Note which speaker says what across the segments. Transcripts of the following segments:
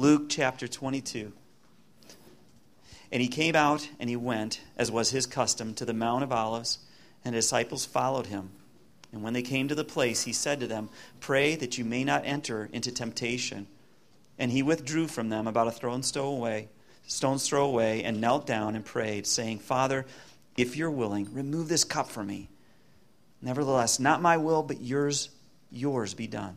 Speaker 1: Luke chapter 22. And he came out and he went, as was his custom, to the Mount of Olives, and disciples followed him. And when they came to the place, he said to them, Pray that you may not enter into temptation. And he withdrew from them about a stone's throw away, stone's throw away, and knelt down and prayed, saying, Father, if you're willing, remove this cup from me. Nevertheless, not my will, but yours, yours be done.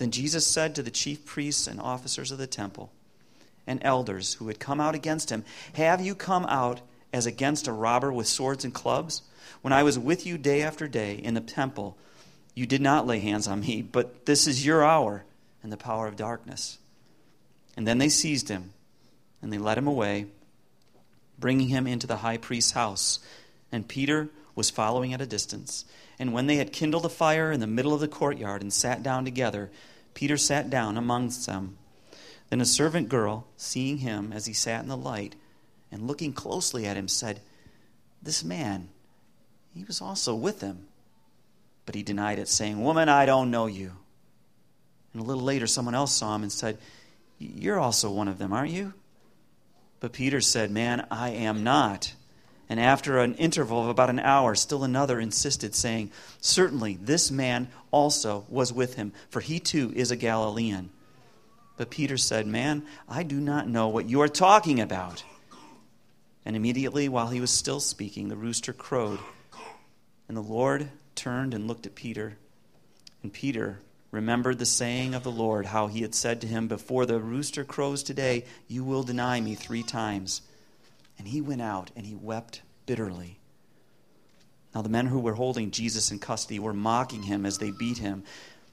Speaker 1: Then Jesus said to the chief priests and officers of the temple and elders who had come out against him, Have you come out as against a robber with swords and clubs? When I was with you day after day in the temple, you did not lay hands on me, but this is your hour and the power of darkness. And then they seized him, and they led him away, bringing him into the high priest's house. And Peter was following at a distance. And when they had kindled a fire in the middle of the courtyard and sat down together, Peter sat down amongst them. Then a servant girl, seeing him as he sat in the light, and looking closely at him, said, This man he was also with them. But he denied it, saying, Woman, I don't know you. And a little later, someone else saw him and said, You're also one of them, aren't you? But Peter said, Man, I am not. And after an interval of about an hour, still another insisted, saying, Certainly, this man also was with him, for he too is a Galilean. But Peter said, Man, I do not know what you are talking about. And immediately, while he was still speaking, the rooster crowed. And the Lord turned and looked at Peter. And Peter remembered the saying of the Lord, how he had said to him, Before the rooster crows today, you will deny me three times. And he went out and he wept bitterly. Now, the men who were holding Jesus in custody were mocking him as they beat him.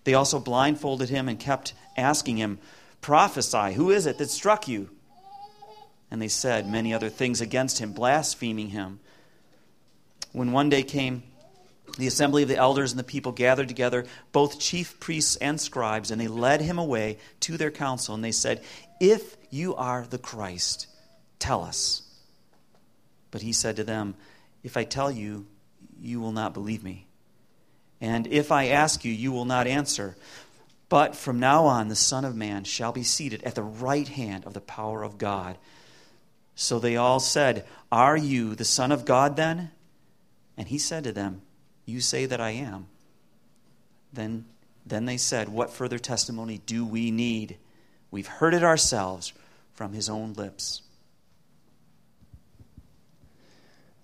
Speaker 1: They also blindfolded him and kept asking him, Prophesy, who is it that struck you? And they said many other things against him, blaspheming him. When one day came, the assembly of the elders and the people gathered together, both chief priests and scribes, and they led him away to their council. And they said, If you are the Christ, tell us. But he said to them, If I tell you, you will not believe me. And if I ask you, you will not answer. But from now on, the Son of Man shall be seated at the right hand of the power of God. So they all said, Are you the Son of God then? And he said to them, you say that I am. Then, then they said, What further testimony do we need? We've heard it ourselves from his own lips.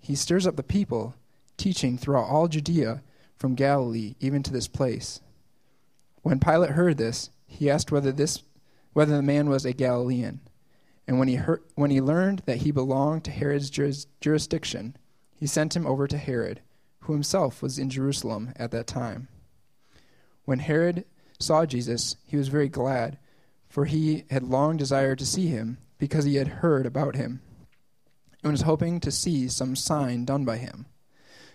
Speaker 2: He stirs up the people, teaching throughout all Judea, from Galilee even to this place. When Pilate heard this, he asked whether, this, whether the man was a Galilean. And when he, heard, when he learned that he belonged to Herod's juris, jurisdiction, he sent him over to Herod who himself was in Jerusalem at that time. When Herod saw Jesus, he was very glad, for he had long desired to see him, because he had heard about him, and was hoping to see some sign done by him.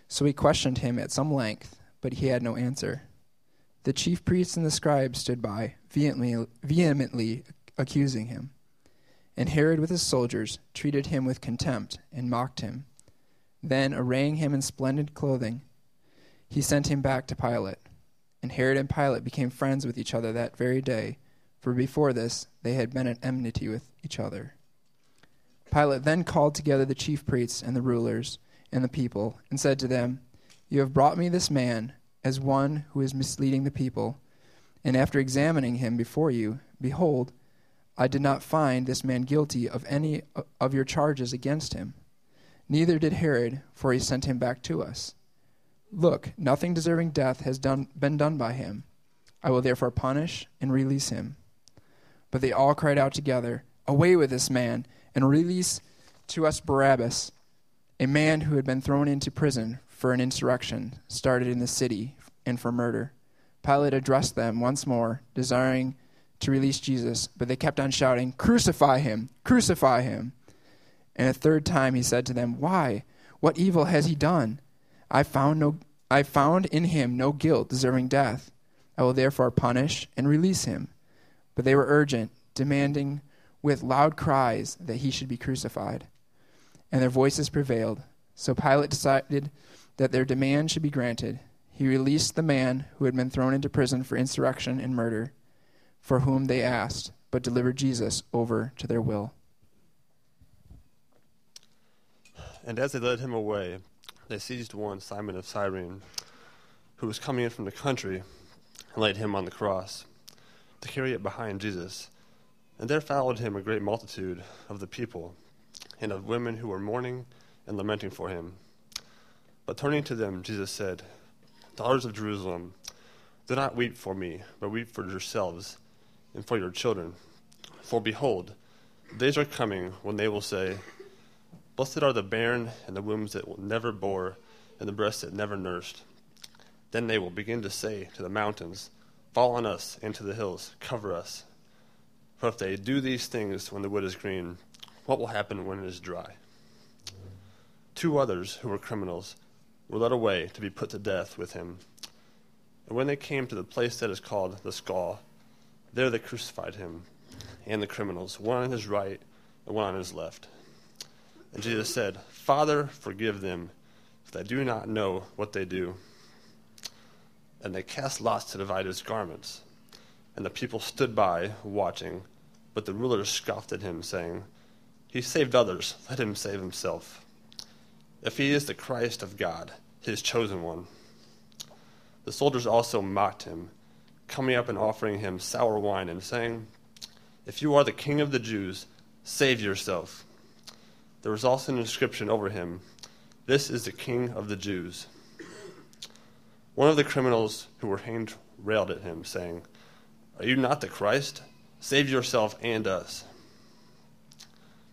Speaker 2: So he questioned him at some length, but he had no answer. The chief priests and the scribes stood by, vehemently, vehemently accusing him. And Herod with his soldiers treated him with contempt and mocked him. Then, arraying him in splendid clothing, he sent him back to Pilate. And Herod and Pilate became friends with each other that very day, for before this they had been at enmity with each other. Pilate then called together the chief priests and the rulers and the people, and said to them, You have brought me this man as one who is misleading the people. And after examining him before you, behold, I did not find this man guilty of any of your charges against him. Neither did Herod, for he sent him back to us. Look, nothing deserving death has done, been done by him. I will therefore punish and release him. But they all cried out together, Away with this man, and release to us Barabbas, a man who had been thrown into prison for an insurrection started in the city and for murder. Pilate addressed them once more, desiring to release Jesus, but they kept on shouting, Crucify him! Crucify him! And a third time he said to them, Why? What evil has he done? I found, no, I found in him no guilt deserving death. I will therefore punish and release him. But they were urgent, demanding with loud cries that he should be crucified. And their voices prevailed. So Pilate decided that their demand should be granted. He released the man who had been thrown into prison for insurrection and murder for whom they asked, but delivered Jesus over to their will.
Speaker 3: And as they led him away, they seized one, Simon of Cyrene, who was coming in from the country, and laid him on the cross, to carry it behind Jesus. And there followed him a great multitude of the people, and of women who were mourning and lamenting for him. But turning to them, Jesus said, Daughters of Jerusalem, do not weep for me, but weep for yourselves and for your children. For behold, days are coming when they will say, Blessed are the barren and the wombs that never bore, and the breasts that never nursed. Then they will begin to say to the mountains, Fall on us, and to the hills, cover us. For if they do these things when the wood is green, what will happen when it is dry? Two others, who were criminals, were led away to be put to death with him. And when they came to the place that is called the skull, there they crucified him and the criminals, one on his right and one on his left. And Jesus said, Father, forgive them, for they do not know what they do. And they cast lots to divide his garments. And the people stood by, watching. But the rulers scoffed at him, saying, He saved others, let him save himself. If he is the Christ of God, his chosen one. The soldiers also mocked him coming up and offering him sour wine and saying, If you are the king of the Jews, save yourself. There was also an inscription over him, This is the king of the Jews. One of the criminals who were hanged railed at him, saying, Are you not the Christ? Save yourself and us.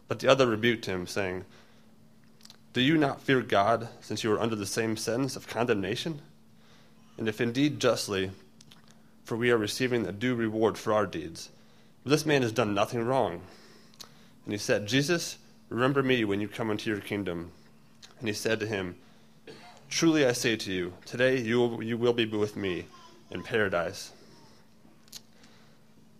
Speaker 3: But the other rebuked him, saying, Do you not fear God, since you are under the same sentence of condemnation? And if indeed justly, for we are receiving a due reward for our deeds. But this man has done nothing wrong. And he said, Jesus, remember me when you come into your kingdom. And he said to him, Truly I say to you, today you will, you will be with me in paradise.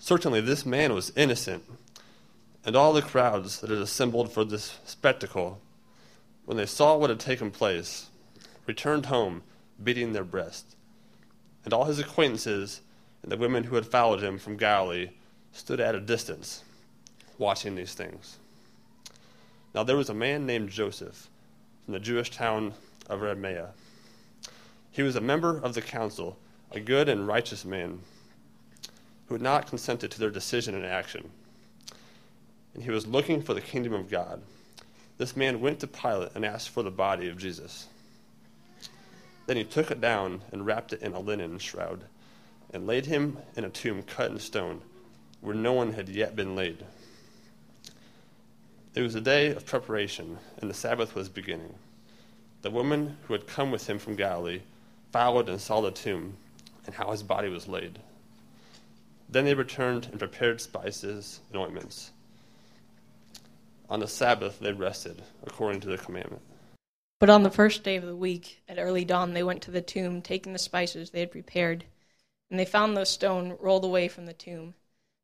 Speaker 3: Certainly this man was innocent. And all the crowds that had assembled for this spectacle, when they saw what had taken place, returned home, beating their breasts. And all his acquaintances and the women who had followed him from Galilee stood at a distance, watching these things. Now there was a man named Joseph from the Jewish town of Arimathea. He was a member of the council, a good and righteous man who had not consented to their decision and action. And he was looking for the kingdom of God. This man went to Pilate and asked for the body of Jesus. Then he took it down and wrapped it in a linen shroud, and laid him in a tomb cut in stone, where no one had yet been laid. It was a day of preparation, and the Sabbath was beginning. The woman who had come with him from Galilee followed and saw the tomb and how his body was laid. Then they returned and prepared spices and ointments. On the Sabbath they rested, according to the commandment.
Speaker 4: But on the first day of the week, at early dawn, they went to the tomb, taking the spices they had prepared. And they found the stone rolled away from the tomb.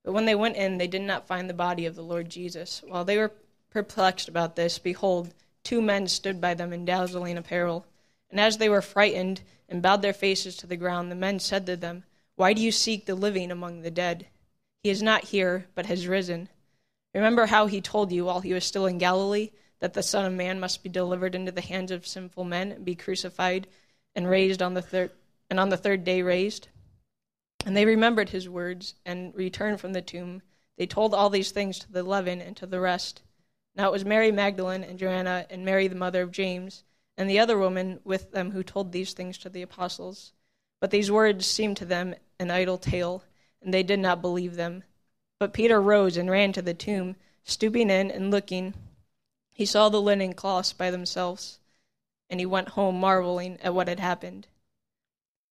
Speaker 4: But when they went in, they did not find the body of the Lord Jesus. While they were perplexed about this, behold, two men stood by them in dazzling apparel. And as they were frightened and bowed their faces to the ground, the men said to them, Why do you seek the living among the dead? He is not here, but has risen. Remember how he told you while he was still in Galilee that the Son of Man must be delivered into the hands of sinful men and be crucified and raised on the third and on the third day raised? And they remembered his words and returned from the tomb. They told all these things to the eleven and to the rest. Now it was Mary Magdalene and Joanna and Mary the mother of James and the other woman with them who told these things to the apostles. But these words seemed to them an idle tale, and they did not believe them. But Peter rose and ran to the tomb, stooping in and looking. He saw the linen cloths by themselves, and he went home marveling at what had happened.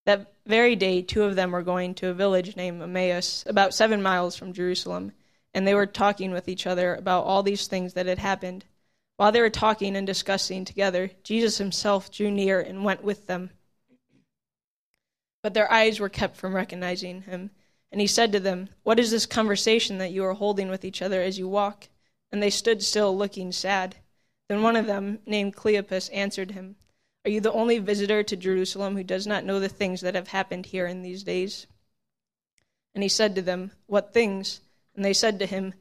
Speaker 4: That very day, two of them were going to a village named Emmaus, about seven miles from Jerusalem, and they were talking with each other about all these things that had happened. While they were talking and discussing together, Jesus himself drew near and went with them. But their eyes were kept from recognizing him. And he said to them, What is this conversation that you are holding with each other as you walk? And they stood still, looking sad. Then one of them, named Cleopas, answered him, Are you the only visitor to Jerusalem who does not know the things that have happened here in these days? And he said to them, What things? And they said to him,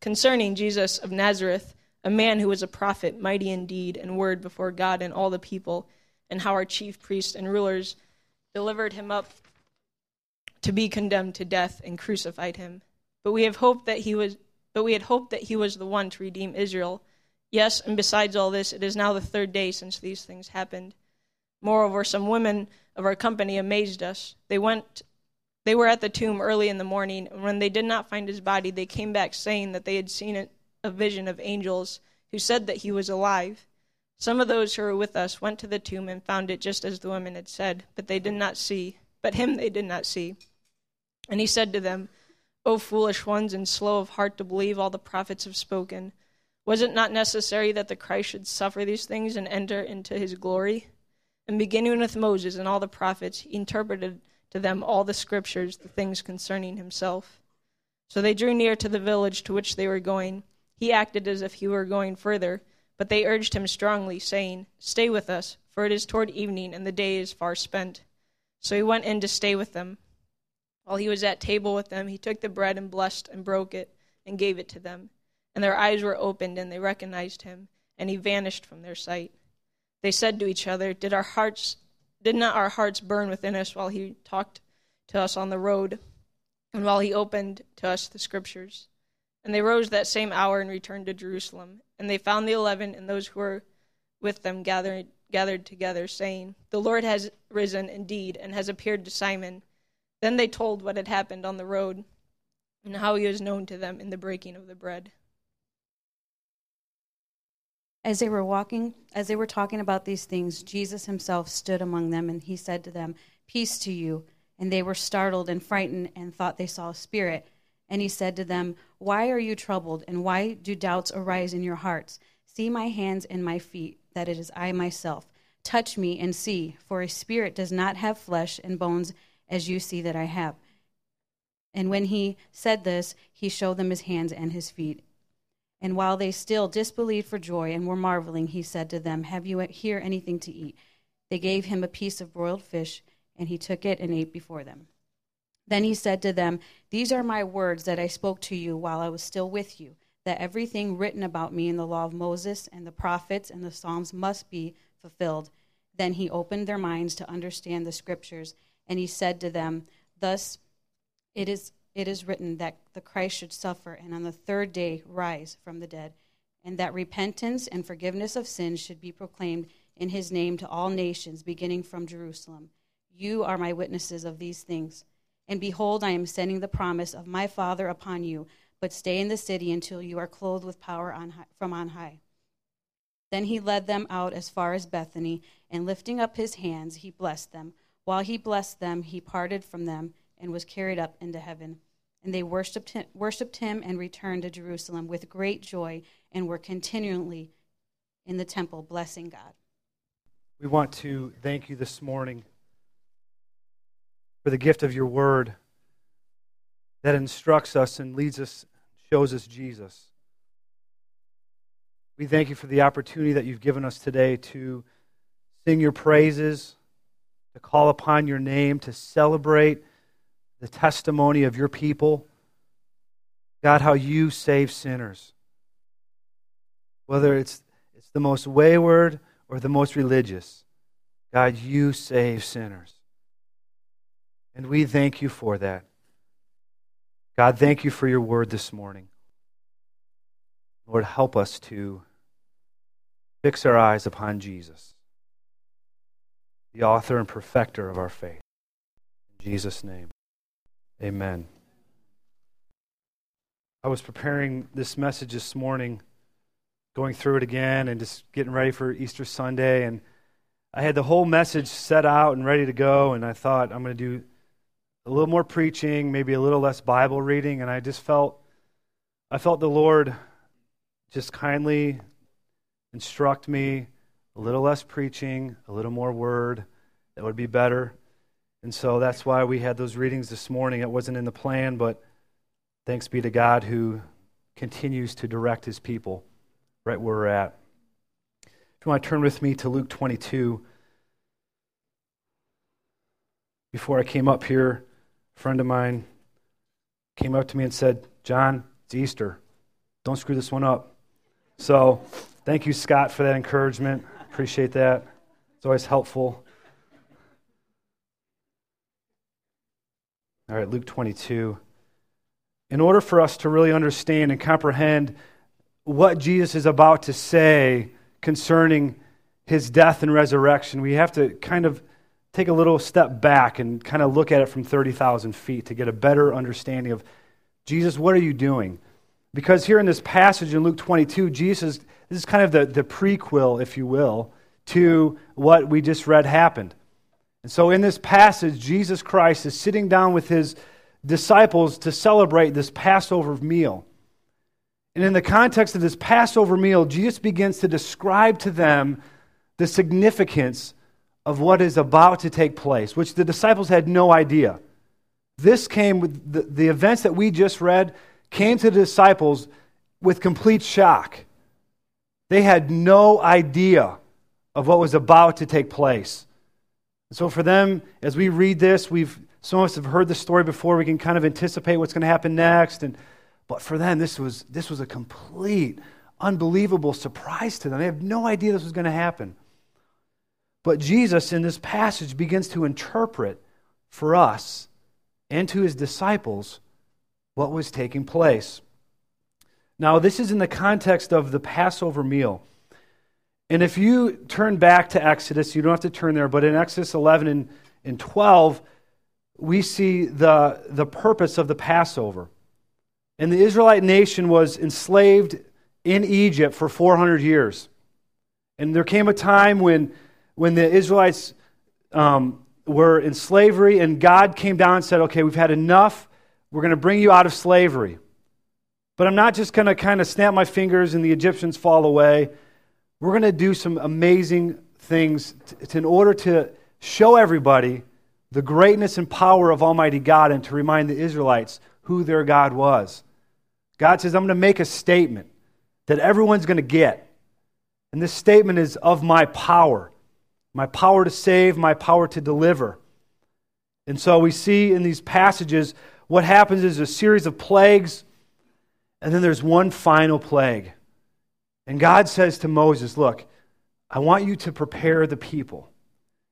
Speaker 4: Concerning Jesus of Nazareth a man who was a prophet, mighty in deed and word before God and all the people, and how our chief priests and rulers delivered him up to be condemned to death and crucified him. But we have hoped that he was but we had hoped that he was the one to redeem Israel. Yes, and besides all this, it is now the third day since these things happened. Moreover, some women of our company amazed us. They went they were at the tomb early in the morning, and when they did not find his body, they came back saying that they had seen a vision of angels who said that he was alive. Some of those who were with us went to the tomb and found it just as the women had said, but they did not see, but him they did not see. And he said to them, O foolish ones and slow of heart to believe all the prophets have spoken. Was it not necessary that the Christ should suffer these things and enter into his glory? And beginning with Moses and all the prophets, he interpreted to them all the scriptures, the things concerning himself. So they drew near to the village to which they were going. He acted as if he were going further, but they urged him strongly, saying, Stay with us, for it is toward evening, and the day is far spent. So he went in to stay with them. While he was at table with them, he took the bread and blessed and broke it and gave it to them. And their eyes were opened, and they recognized him, and he vanished from their sight. They said to each other, Did our hearts did not our hearts burn within us while he talked to us on the road, and while he opened to us the scriptures? And they rose that same hour and returned to Jerusalem. And they found the eleven and those who were with them gathered, gathered together, saying, The Lord has risen indeed and has appeared to Simon. Then they told what had happened on the road and how he was known to them in the breaking of the bread.
Speaker 5: As they were walking, as they were talking about these things, Jesus himself stood among them and he said to them, Peace to you. And they were startled and frightened and thought they saw a spirit. And he said to them, Why are you troubled, and why do doubts arise in your hearts? See my hands and my feet, that it is I myself. Touch me and see, for a spirit does not have flesh and bones as you see that I have. And when he said this, he showed them his hands and his feet. And while they still disbelieved for joy and were marveling, he said to them, Have you here anything to eat? They gave him a piece of broiled fish, and he took it and ate before them. Then he said to them, These are my words that I spoke to you while I was still with you, that everything written about me in the law of Moses and the prophets and the Psalms must be fulfilled. Then he opened their minds to understand the scriptures, and he said to them, Thus it is, it is written that the Christ should suffer and on the third day rise from the dead, and that repentance and forgiveness of sins should be proclaimed in his name to all nations, beginning from Jerusalem. You are my witnesses of these things. And behold, I am sending the promise of my Father upon you. but stay in the city until you are clothed with power on high, from on high. Then he led them out as far as Bethany, and lifting up his hands, he blessed them. While he blessed them, he parted from them and was carried up into heaven. And they worshipped him, worshipped him and returned to Jerusalem with great joy and were continually in the temple blessing God.
Speaker 6: We want to thank you this morning for the gift of your word that instructs us and leads us, shows us Jesus. We thank you for the opportunity that you've given us today to sing your praises, to call upon your name, to celebrate the testimony of your people. God, how you save sinners. Whether it's, it's the most wayward or the most religious, God, you save sinners. And we thank you for that. God, thank you for your word this morning. Lord, help us to fix our eyes upon Jesus, the author and perfecter of our faith. In Jesus' name, amen. I was preparing this message this morning, going through it again and just getting ready for Easter Sunday. And I had the whole message set out and ready to go. And I thought, I'm going to do a little more preaching, maybe a little less Bible reading. And I just felt, I felt the Lord just kindly instruct me a little less preaching, a little more word. That would be better. And so that's why we had those readings this morning. It wasn't in the plan, but thanks be to God who continues to direct his people right where we're at. If you want to turn with me to Luke 22. Before I came up here, a friend of mine came up to me and said, John, it's Easter. Don't screw this one up. So, thank you, Scott, for that encouragement. Appreciate that. It's always helpful. All right, Luke 22. In order for us to really understand and comprehend what Jesus is about to say concerning his death and resurrection, we have to kind of take a little step back and kind of look at it from 30,000 feet to get a better understanding of Jesus, what are you doing? Because here in this passage in Luke 22, Jesus, this is kind of the, the prequel, if you will, to what we just read happened. And so in this passage, Jesus Christ is sitting down with his disciples to celebrate this Passover meal. And in the context of this Passover meal, Jesus begins to describe to them the significance of what is about to take place, which the disciples had no idea. This came with the, the events that we just read came to the disciples with complete shock. They had no idea of what was about to take place. And so, for them, as we read this, we've some of us have heard the story before. We can kind of anticipate what's going to happen next. And, but for them, this was, this was a complete, unbelievable surprise to them. They have no idea this was going to happen. But Jesus, in this passage, begins to interpret for us and to his disciples what was taking place. Now, this is in the context of the Passover meal. And if you turn back to Exodus, you don't have to turn there, but in Exodus 11 and, and 12, we see the, the purpose of the Passover. And the Israelite nation was enslaved in Egypt for 400 years. And there came a time when, when the Israelites um, were in slavery, and God came down and said, Okay, we've had enough. We're going to bring you out of slavery. But I'm not just going to kind of snap my fingers and the Egyptians fall away. We're going to do some amazing things to, in order to show everybody the greatness and power of Almighty God and to remind the Israelites who their God was. God says, I'm going to make a statement that everyone's going to get. And this statement is of my power my power to save, my power to deliver. And so we see in these passages what happens is a series of plagues, and then there's one final plague. And God says to Moses, Look, I want you to prepare the people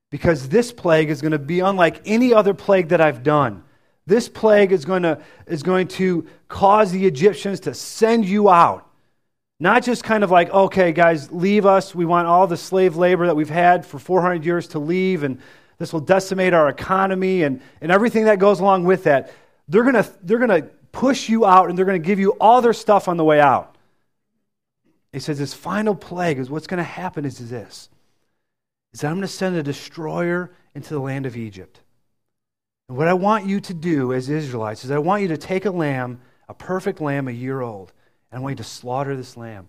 Speaker 6: because this plague is going to be unlike any other plague that I've done. This plague is going to, is going to cause the Egyptians to send you out. Not just kind of like, okay, guys, leave us. We want all the slave labor that we've had for 400 years to leave, and this will decimate our economy and, and everything that goes along with that they're going to they're to push you out and they're going to give you all their stuff on the way out. He says, This final plague is what's going to happen is this is that I'm going to send a destroyer into the land of Egypt. And what I want you to do as Israelites is I want you to take a lamb, a perfect lamb, a year old, and I want you to slaughter this lamb.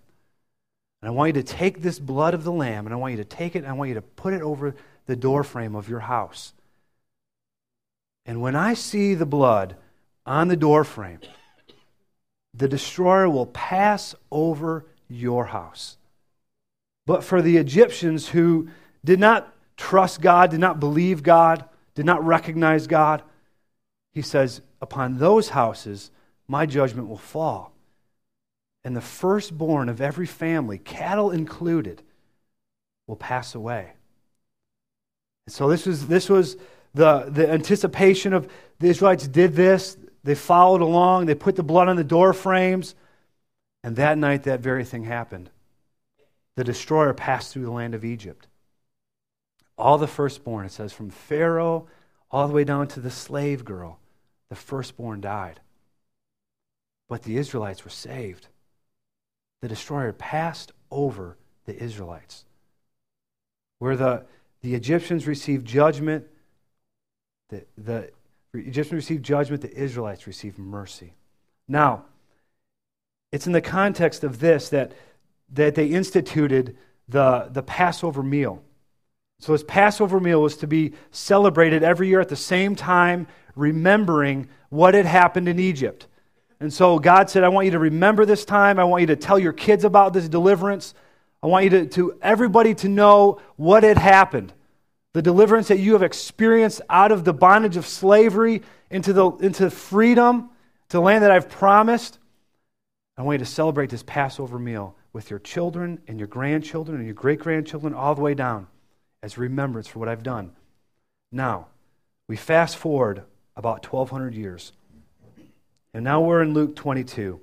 Speaker 6: And I want you to take this blood of the lamb, and I want you to take it, and I want you to put it over the doorframe of your house. And when I see the blood on the doorframe, the destroyer will pass over your house. But for the Egyptians who did not trust God, did not believe God, did not recognize God, he says, Upon those houses, my judgment will fall. And the firstborn of every family, cattle included, will pass away. And so this was, this was the, the anticipation of the Israelites did this. They followed along. They put the blood on the door frames. And that night, that very thing happened. The destroyer passed through the land of Egypt. All the firstborn, it says, from Pharaoh all the way down to the slave girl, the firstborn died. But the Israelites were saved. The destroyer passed over the Israelites. Where the, the Egyptians received judgment, the, the Egyptians received judgment, the Israelites received mercy. Now, it's in the context of this that, that they instituted the, the Passover meal. So, this Passover meal was to be celebrated every year at the same time, remembering what had happened in Egypt. And so, God said, I want you to remember this time. I want you to tell your kids about this deliverance. I want you to, to everybody to know what had happened the deliverance that you have experienced out of the bondage of slavery into, the, into freedom, to the land that I've promised. I want you to celebrate this Passover meal with your children and your grandchildren and your great grandchildren all the way down as remembrance for what I've done. Now, we fast forward about 1,200 years. And now we're in Luke 22.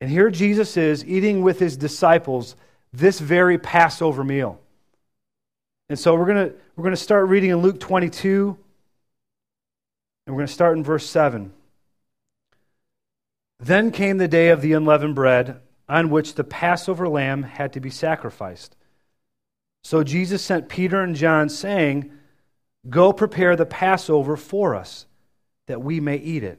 Speaker 6: And here Jesus is eating with his disciples this very Passover meal. And so we're going to we're going to start reading in Luke 22, and we're going to start in verse 7. Then came the day of the unleavened bread, on which the Passover lamb had to be sacrificed. So Jesus sent Peter and John, saying, Go prepare the Passover for us, that we may eat it.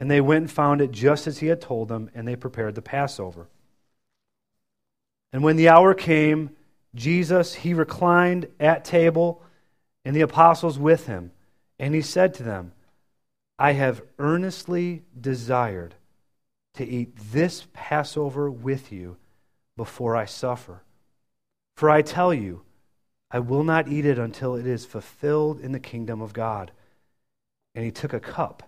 Speaker 6: And they went and found it just as he had told them, and they prepared the Passover. And when the hour came, Jesus, he reclined at table and the apostles with him. And he said to them, I have earnestly desired to eat this Passover with you before I suffer. For I tell you, I will not eat it until it is fulfilled in the kingdom of God. And he took a cup,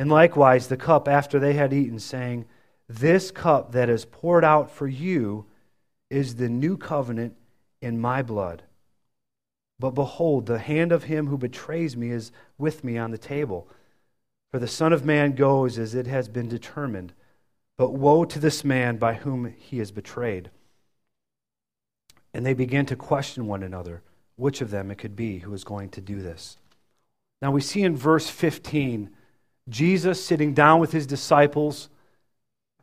Speaker 6: And likewise, the cup after they had eaten, saying, This cup that is poured out for you is the new covenant in my blood. But behold, the hand of him who betrays me is with me on the table. For the Son of Man goes as it has been determined. But woe to this man by whom he is betrayed. And they began to question one another which of them it could be who was going to do this. Now we see in verse 15 Jesus sitting down with his disciples,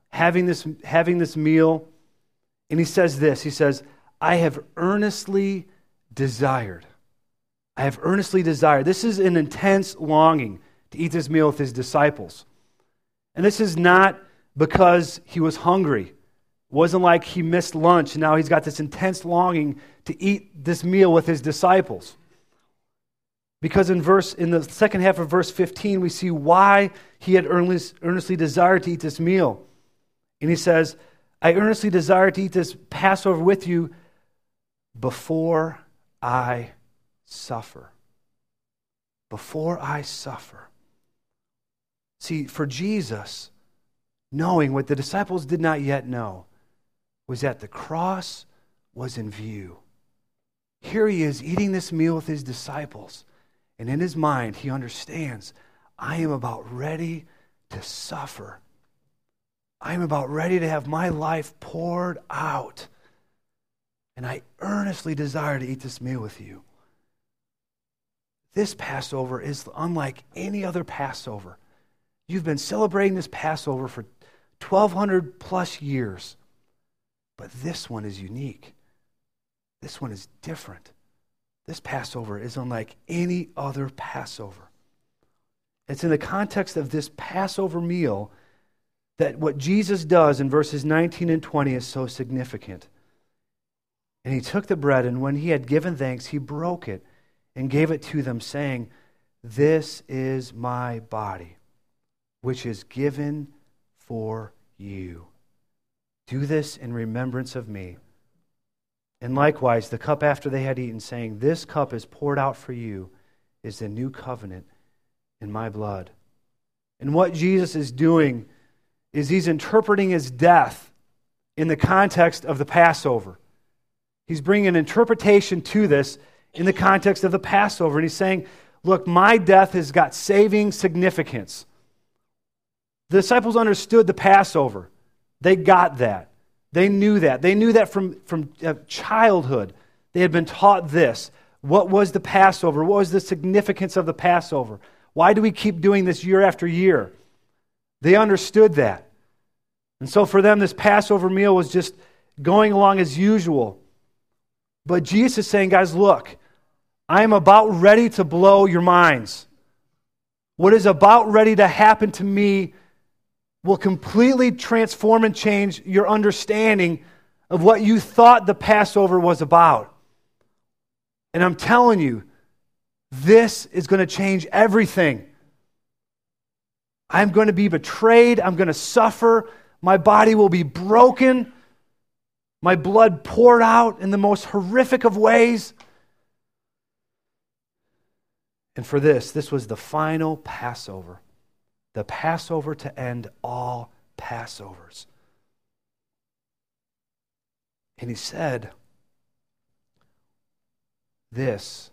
Speaker 6: having this, having this meal, and he says this He says, I have earnestly desired. I have earnestly desired. This is an intense longing to eat this meal with his disciples. And this is not because he was hungry. wasn't like he missed lunch and now he's got this intense longing to eat this meal with his disciples. Because in verse in the second half of verse 15 we see why he had earnest, earnestly desired to eat this meal. And he says, I earnestly desire to eat this Passover with you before I suffer. Before I suffer. See, for Jesus, knowing what the disciples did not yet know was that the cross was in view. Here he is eating this meal with his disciples. And in his mind, he understands I am about ready to suffer. I'm about ready to have my life poured out. And I earnestly desire to eat this meal with you. This Passover is unlike any other Passover. You've been celebrating this Passover for 1,200 plus years. But this one is unique. This one is different. This Passover is unlike any other Passover. It's in the context of this Passover meal that what Jesus does in verses 19 and 20 is so significant. And he took the bread, and when he had given thanks, he broke it and gave it to them, saying, This is my body, which is given for you. Do this in remembrance of me. And likewise, the cup after they had eaten, saying, This cup is poured out for you, is the new covenant in my blood. And what Jesus is doing is he's interpreting his death in the context of the Passover. He's bringing an interpretation to this in the context of the Passover. And he's saying, Look, my death has got saving significance. The disciples understood the Passover. They got that. They knew that. They knew that from, from uh, childhood. They had been taught this. What was the Passover? What was the significance of the Passover? Why do we keep doing this year after year? They understood that. And so for them, this Passover meal was just going along as usual. But Jesus is saying, guys, look, I am about ready to blow your minds. What is about ready to happen to me will completely transform and change your understanding of what you thought the Passover was about. And I'm telling you, this is going to change everything. I'm going to be betrayed. I'm going to suffer. My body will be broken. My blood poured out in the most horrific of ways. And for this, this was the final Passover the Passover to end all Passovers. And he said, This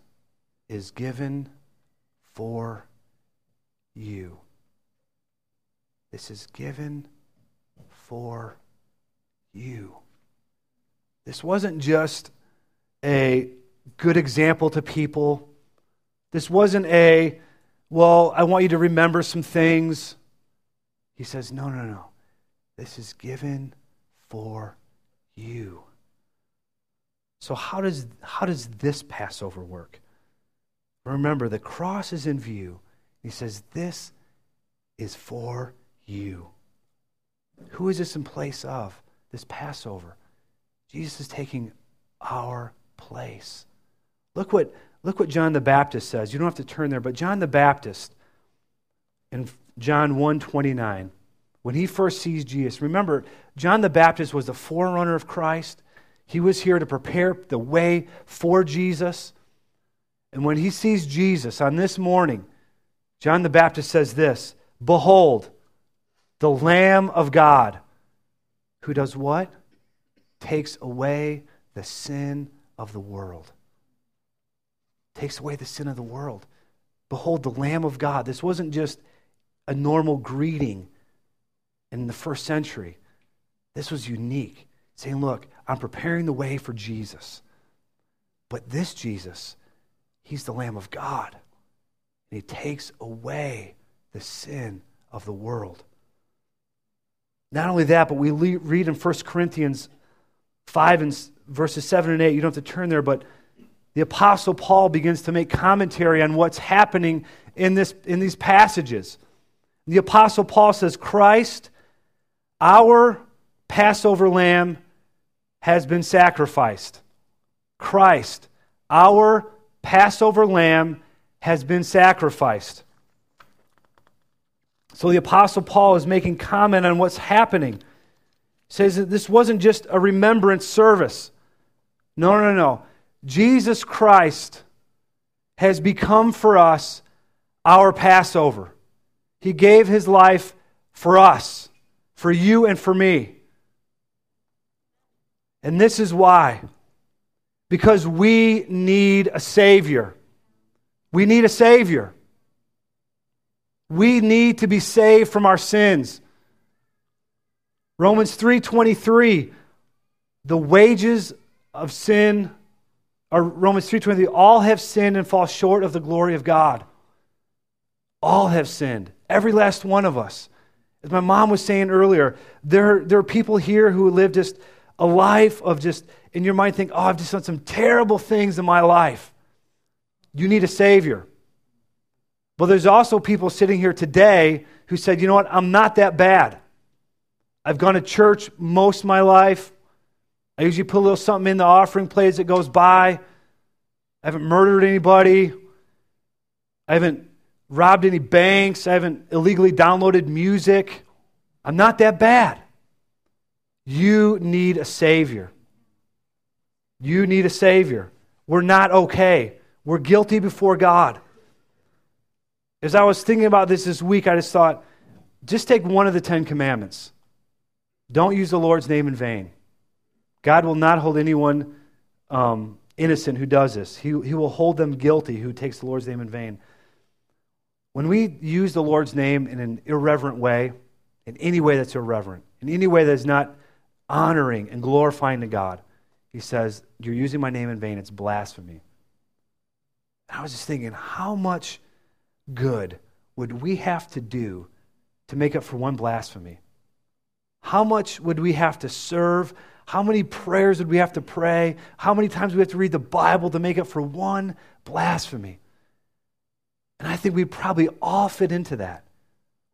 Speaker 6: is given for you. This is given for you. This wasn't just a good example to people. This wasn't a well, I want you to remember some things. He says, No, no, no. This is given for you. So, how does, how does this Passover work? Remember, the cross is in view. He says, This is for you. Who is this in place of? This Passover. Jesus is taking our place. Look what, Look what John the Baptist says. You don't have to turn there, but John the Baptist in John 1:29, when he first sees Jesus, remember, John the Baptist was the forerunner of Christ. He was here to prepare the way for Jesus. And when he sees Jesus on this morning, John the Baptist says this Behold, the Lamb of God, who does what? Takes away the sin of the world takes away the sin of the world. Behold, the Lamb of God. This wasn't just a normal greeting in the first century. This was unique, saying, Look, I'm preparing the way for Jesus. But this Jesus, he's the Lamb of God. And he takes away the sin of the world. Not only that, but we read in 1 Corinthians 5 and verses 7 and 8. You don't have to turn there, but the Apostle Paul begins to make commentary on what's happening in, this, in these passages. The Apostle Paul says, Christ, our Passover lamb has been sacrificed. Christ, our Passover lamb, has been sacrificed. So the Apostle Paul is making comment on what's happening. He says that this wasn't just a remembrance service. No, no, no. Jesus Christ has become for us our Passover. He gave his life for us, for you and for me. And this is why. Because we need a Savior. We need a Savior. We need to be saved from our sins. Romans 3:23 the wages of sin or Romans 3:23 all have sinned and fall short of the glory of God. All have sinned. Every last one of us. As my mom was saying earlier, there, there are people here who live just a life of just, in your mind, think, oh, I've just done some terrible things in my life. You need a Savior. But there's also people sitting here today who said, you know what, I'm not that bad. I've gone to church most of my life. I usually put a little something in the offering plate as it goes by. I haven't murdered anybody. I haven't robbed any banks. I haven't illegally downloaded music. I'm not that bad. You need a Savior. You need a Savior. We're not okay. We're guilty before God. As I was thinking about this this week, I just thought, just take one of the Ten Commandments. Don't use the Lord's name in vain. God will not hold anyone um, innocent who does this, he, he will hold them guilty who takes the Lord's name in vain. When we use the Lord's name in an irreverent way, in any way that's irreverent, in any way that's not honoring and glorifying to God, he says, You're using my name in vain. It's blasphemy. And I was just thinking, how much good would we have to do to make up for one blasphemy? How much would we have to serve? How many prayers would we have to pray? How many times we have to read the Bible to make up for one blasphemy? And I think we probably all fit into that.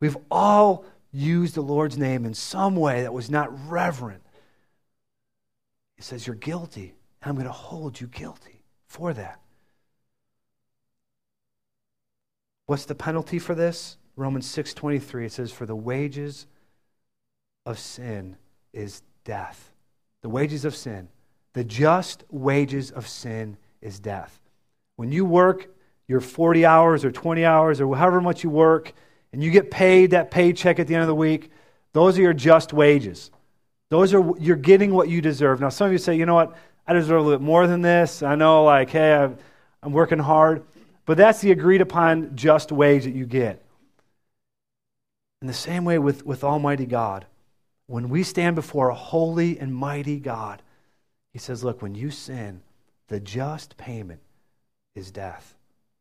Speaker 6: We've all used the Lord's name in some way that was not reverent. He says, You're guilty, and I'm going to hold you guilty for that. What's the penalty for this? Romans 6:23 it says for the wages of sin is death. The wages of sin, the just wages of sin is death. When you work your 40 hours or 20 hours or however much you work, and you get paid that paycheck at the end of the week, those are your just wages. Those are you're getting what you deserve. Now, some of you say, you know what, I deserve a little bit more than this. I know, like, hey, I'm, I'm working hard, but that's the agreed upon just wage that you get. In the same way with, with Almighty God, when we stand before a holy and mighty God, He says, look, when you sin, the just payment is death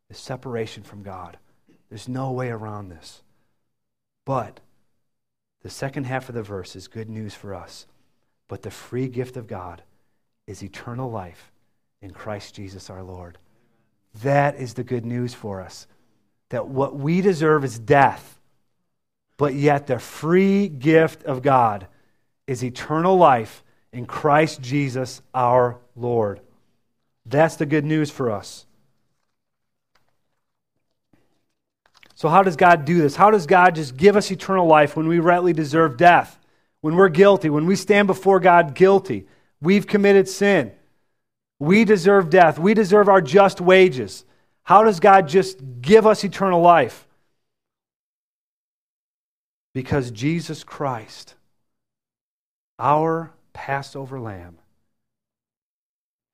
Speaker 6: is separation from God. There's no way around this. But the second half of the verse is good news for us. But the free gift of God is eternal life in Christ Jesus our Lord. That is the good news for us. That what we deserve is death, but yet the free gift of God is eternal life in Christ Jesus our Lord. That's the good news for us. So, how does God do this? How does God just give us eternal life when we rightly deserve death? When we're guilty, when we stand before God guilty, we've committed sin. We deserve death. We deserve our just wages. How does God just give us eternal life? Because Jesus Christ, our Passover lamb,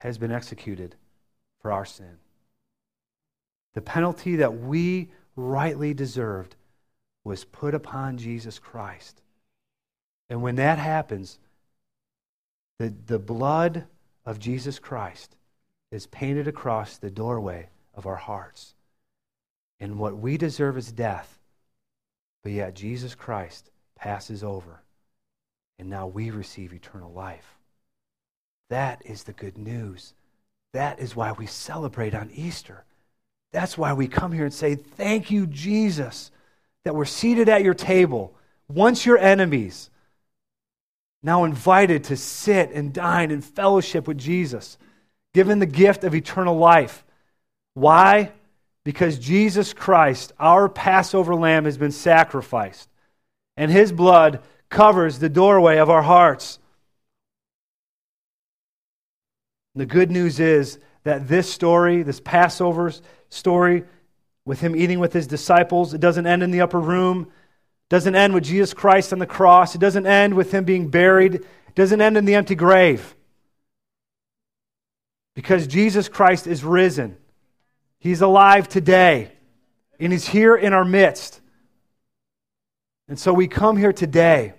Speaker 6: has been executed for our sin. The penalty that we rightly deserved was put upon Jesus Christ. And when that happens, the, the blood of Jesus Christ is painted across the doorway of our hearts. And what we deserve is death. But yet Jesus Christ passes over. And now we receive eternal life. That is the good news. That is why we celebrate on Easter. That's why we come here and say, Thank you, Jesus, that we're seated at your table, once your enemies, now invited to sit and dine in fellowship with Jesus, given the gift of eternal life. Why? Because Jesus Christ, our Passover lamb, has been sacrificed, and his blood covers the doorway of our hearts. The good news is that this story, this Passover story, with him eating with his disciples, it doesn't end in the upper room it doesn't end with Jesus Christ on the cross. It doesn't end with him being buried. It doesn't end in the empty grave. Because Jesus Christ is risen. He's alive today. And he's here in our midst. And so we come here today,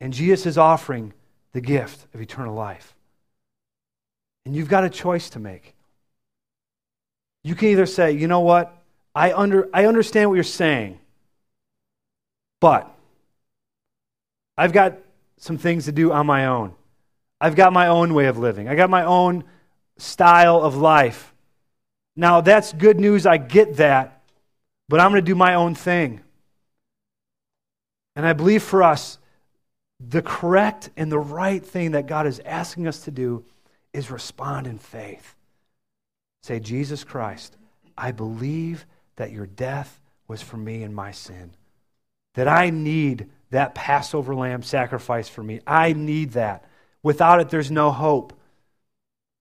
Speaker 6: and Jesus is offering the gift of eternal life. And you've got a choice to make. You can either say, you know what? I, under, I understand what you're saying. But I've got some things to do on my own. I've got my own way of living. I got my own style of life. Now, that's good news. I get that. But I'm going to do my own thing. And I believe for us, the correct and the right thing that God is asking us to do is respond in faith. Say, Jesus Christ, I believe that your death was for me and my sin that I need that Passover lamb sacrifice for me. I need that. Without it, there's no hope.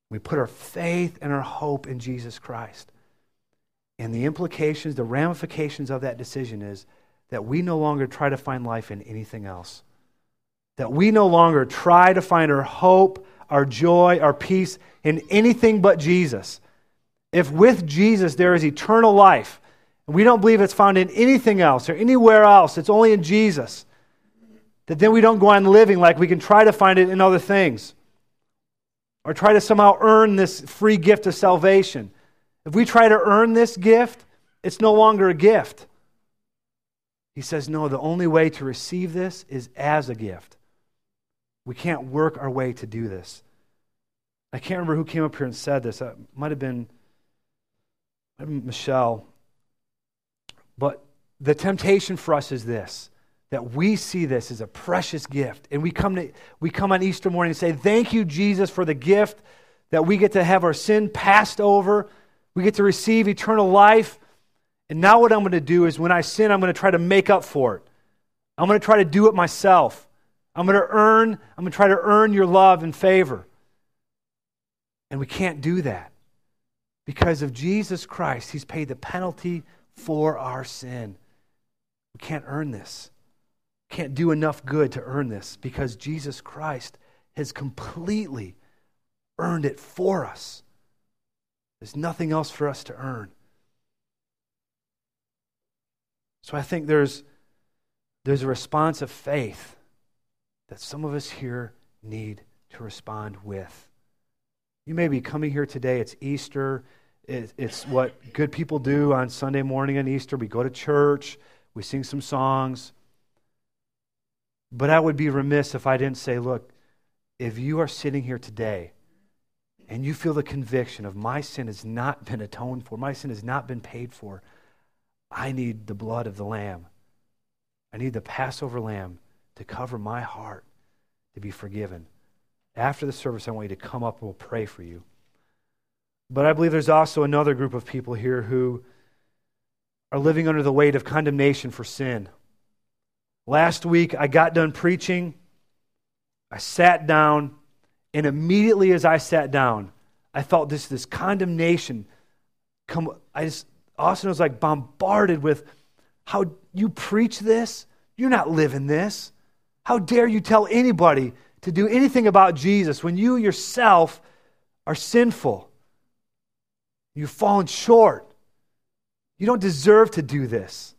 Speaker 6: We put our faith and our hope in Jesus Christ. And the implications, the ramifications of that decision is that we no longer try to find life in anything else. That we no longer try to find our hope, our joy, our peace in anything but Jesus. If with Jesus there is eternal life, and we don't believe it's found in anything else or anywhere else, it's only in Jesus, that then we don't go on living like we can try to find it in other things or try to somehow earn this free gift of salvation. If we try to earn this gift, it's no longer a gift. He says, no, the only way to receive this is as a gift. We can't work our way to do this. I can't remember who came up here and said this. It might have been, might have been Michelle. But the temptation for us is this that we see this as a precious gift. And we come, to, we come on Easter morning and say, Thank you, Jesus, for the gift that we get to have our sin passed over. We get to receive eternal life. And now, what I'm going to do is when I sin, I'm going to try to make up for it. I'm going to try to do it myself. I'm going to earn, I'm going to try to earn your love and favor. And we can't do that. Because of Jesus Christ, He's paid the penalty for our sin. We can't earn this. Can't do enough good to earn this because Jesus Christ has completely earned it for us. There's nothing else for us to earn. So I think there's, there's a response of faith that some of us here need to respond with. You may be coming here today, it's Easter, it's what good people do on Sunday morning and Easter. We go to church, we sing some songs. But I would be remiss if I didn't say, look, if you are sitting here today and you feel the conviction of my sin has not been atoned for, my sin has not been paid for, I need the blood of the Lamb. I need the Passover Lamb to cover my heart to be forgiven. After the service, I want you to come up and we'll pray for you. But I believe there's also another group of people here who are living under the weight of condemnation for sin. Last week, I got done preaching. I sat down, and immediately as I sat down, I felt this, this condemnation come. I just, Austin was like bombarded with how you preach this? You're not living this. How dare you tell anybody to do anything about Jesus when you yourself are sinful? You've fallen short. You don't deserve to do this.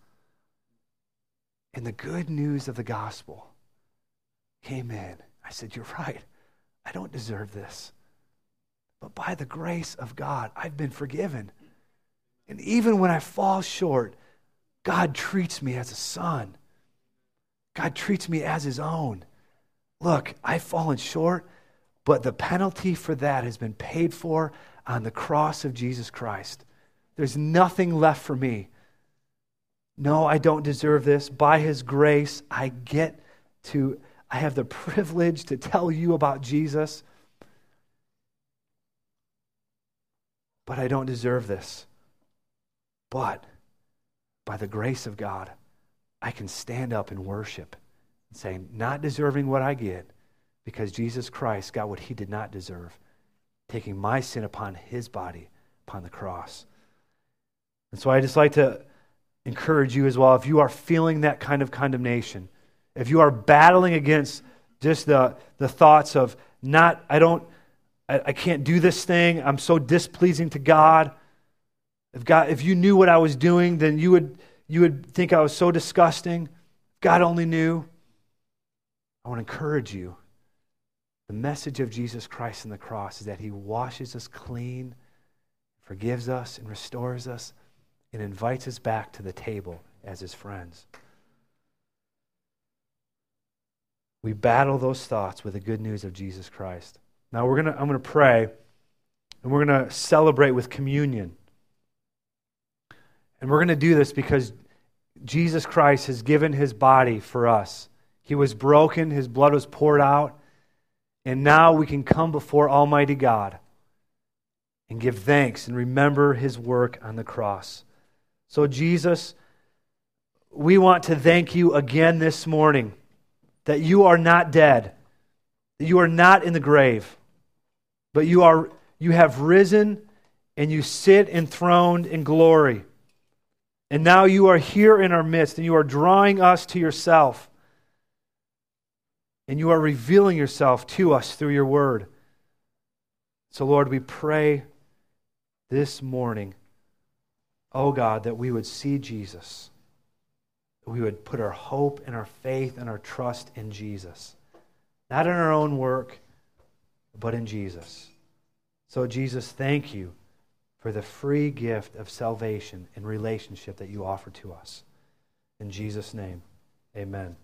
Speaker 6: And the good news of the gospel came in. I said, You're right. I don't deserve this. But by the grace of God, I've been forgiven. And even when I fall short, God treats me as a son. God treats me as his own. Look, I've fallen short, but the penalty for that has been paid for on the cross of Jesus Christ. There's nothing left for me. No, I don't deserve this. By his grace, I get to I have the privilege to tell you about Jesus. But I don't deserve this. But by the grace of God, I can stand up and worship and say, not deserving what I get, because Jesus Christ got what he did not deserve, taking my sin upon his body upon the cross. And so I just like to encourage you as well if you are feeling that kind of condemnation, if you are battling against just the, the thoughts of not, I don't, I, I can't do this thing, I'm so displeasing to God. If God, if you knew what I was doing, then you would, you would think I was so disgusting. God only knew. I want to encourage you. The message of Jesus Christ in the cross is that he washes us clean, forgives us, and restores us and invites us back to the table as his friends. We battle those thoughts with the good news of Jesus Christ. Now we're gonna, I'm going to pray, and we're going to celebrate with communion. And we're going to do this because Jesus Christ has given his body for us. He was broken, his blood was poured out, and now we can come before Almighty God and give thanks and remember his work on the cross. So, Jesus, we want to thank you again this morning that you are not dead, that you are not in the grave, but you, are, you have risen and you sit enthroned in glory. And now you are here in our midst and you are drawing us to yourself. And you are revealing yourself to us through your word. So, Lord, we pray this morning oh God, that we would see Jesus. We would put our hope and our faith and our trust in Jesus. Not in our own work, but in Jesus. So, Jesus, thank you for the free gift of salvation and relationship that you offer to us. In Jesus' name, amen.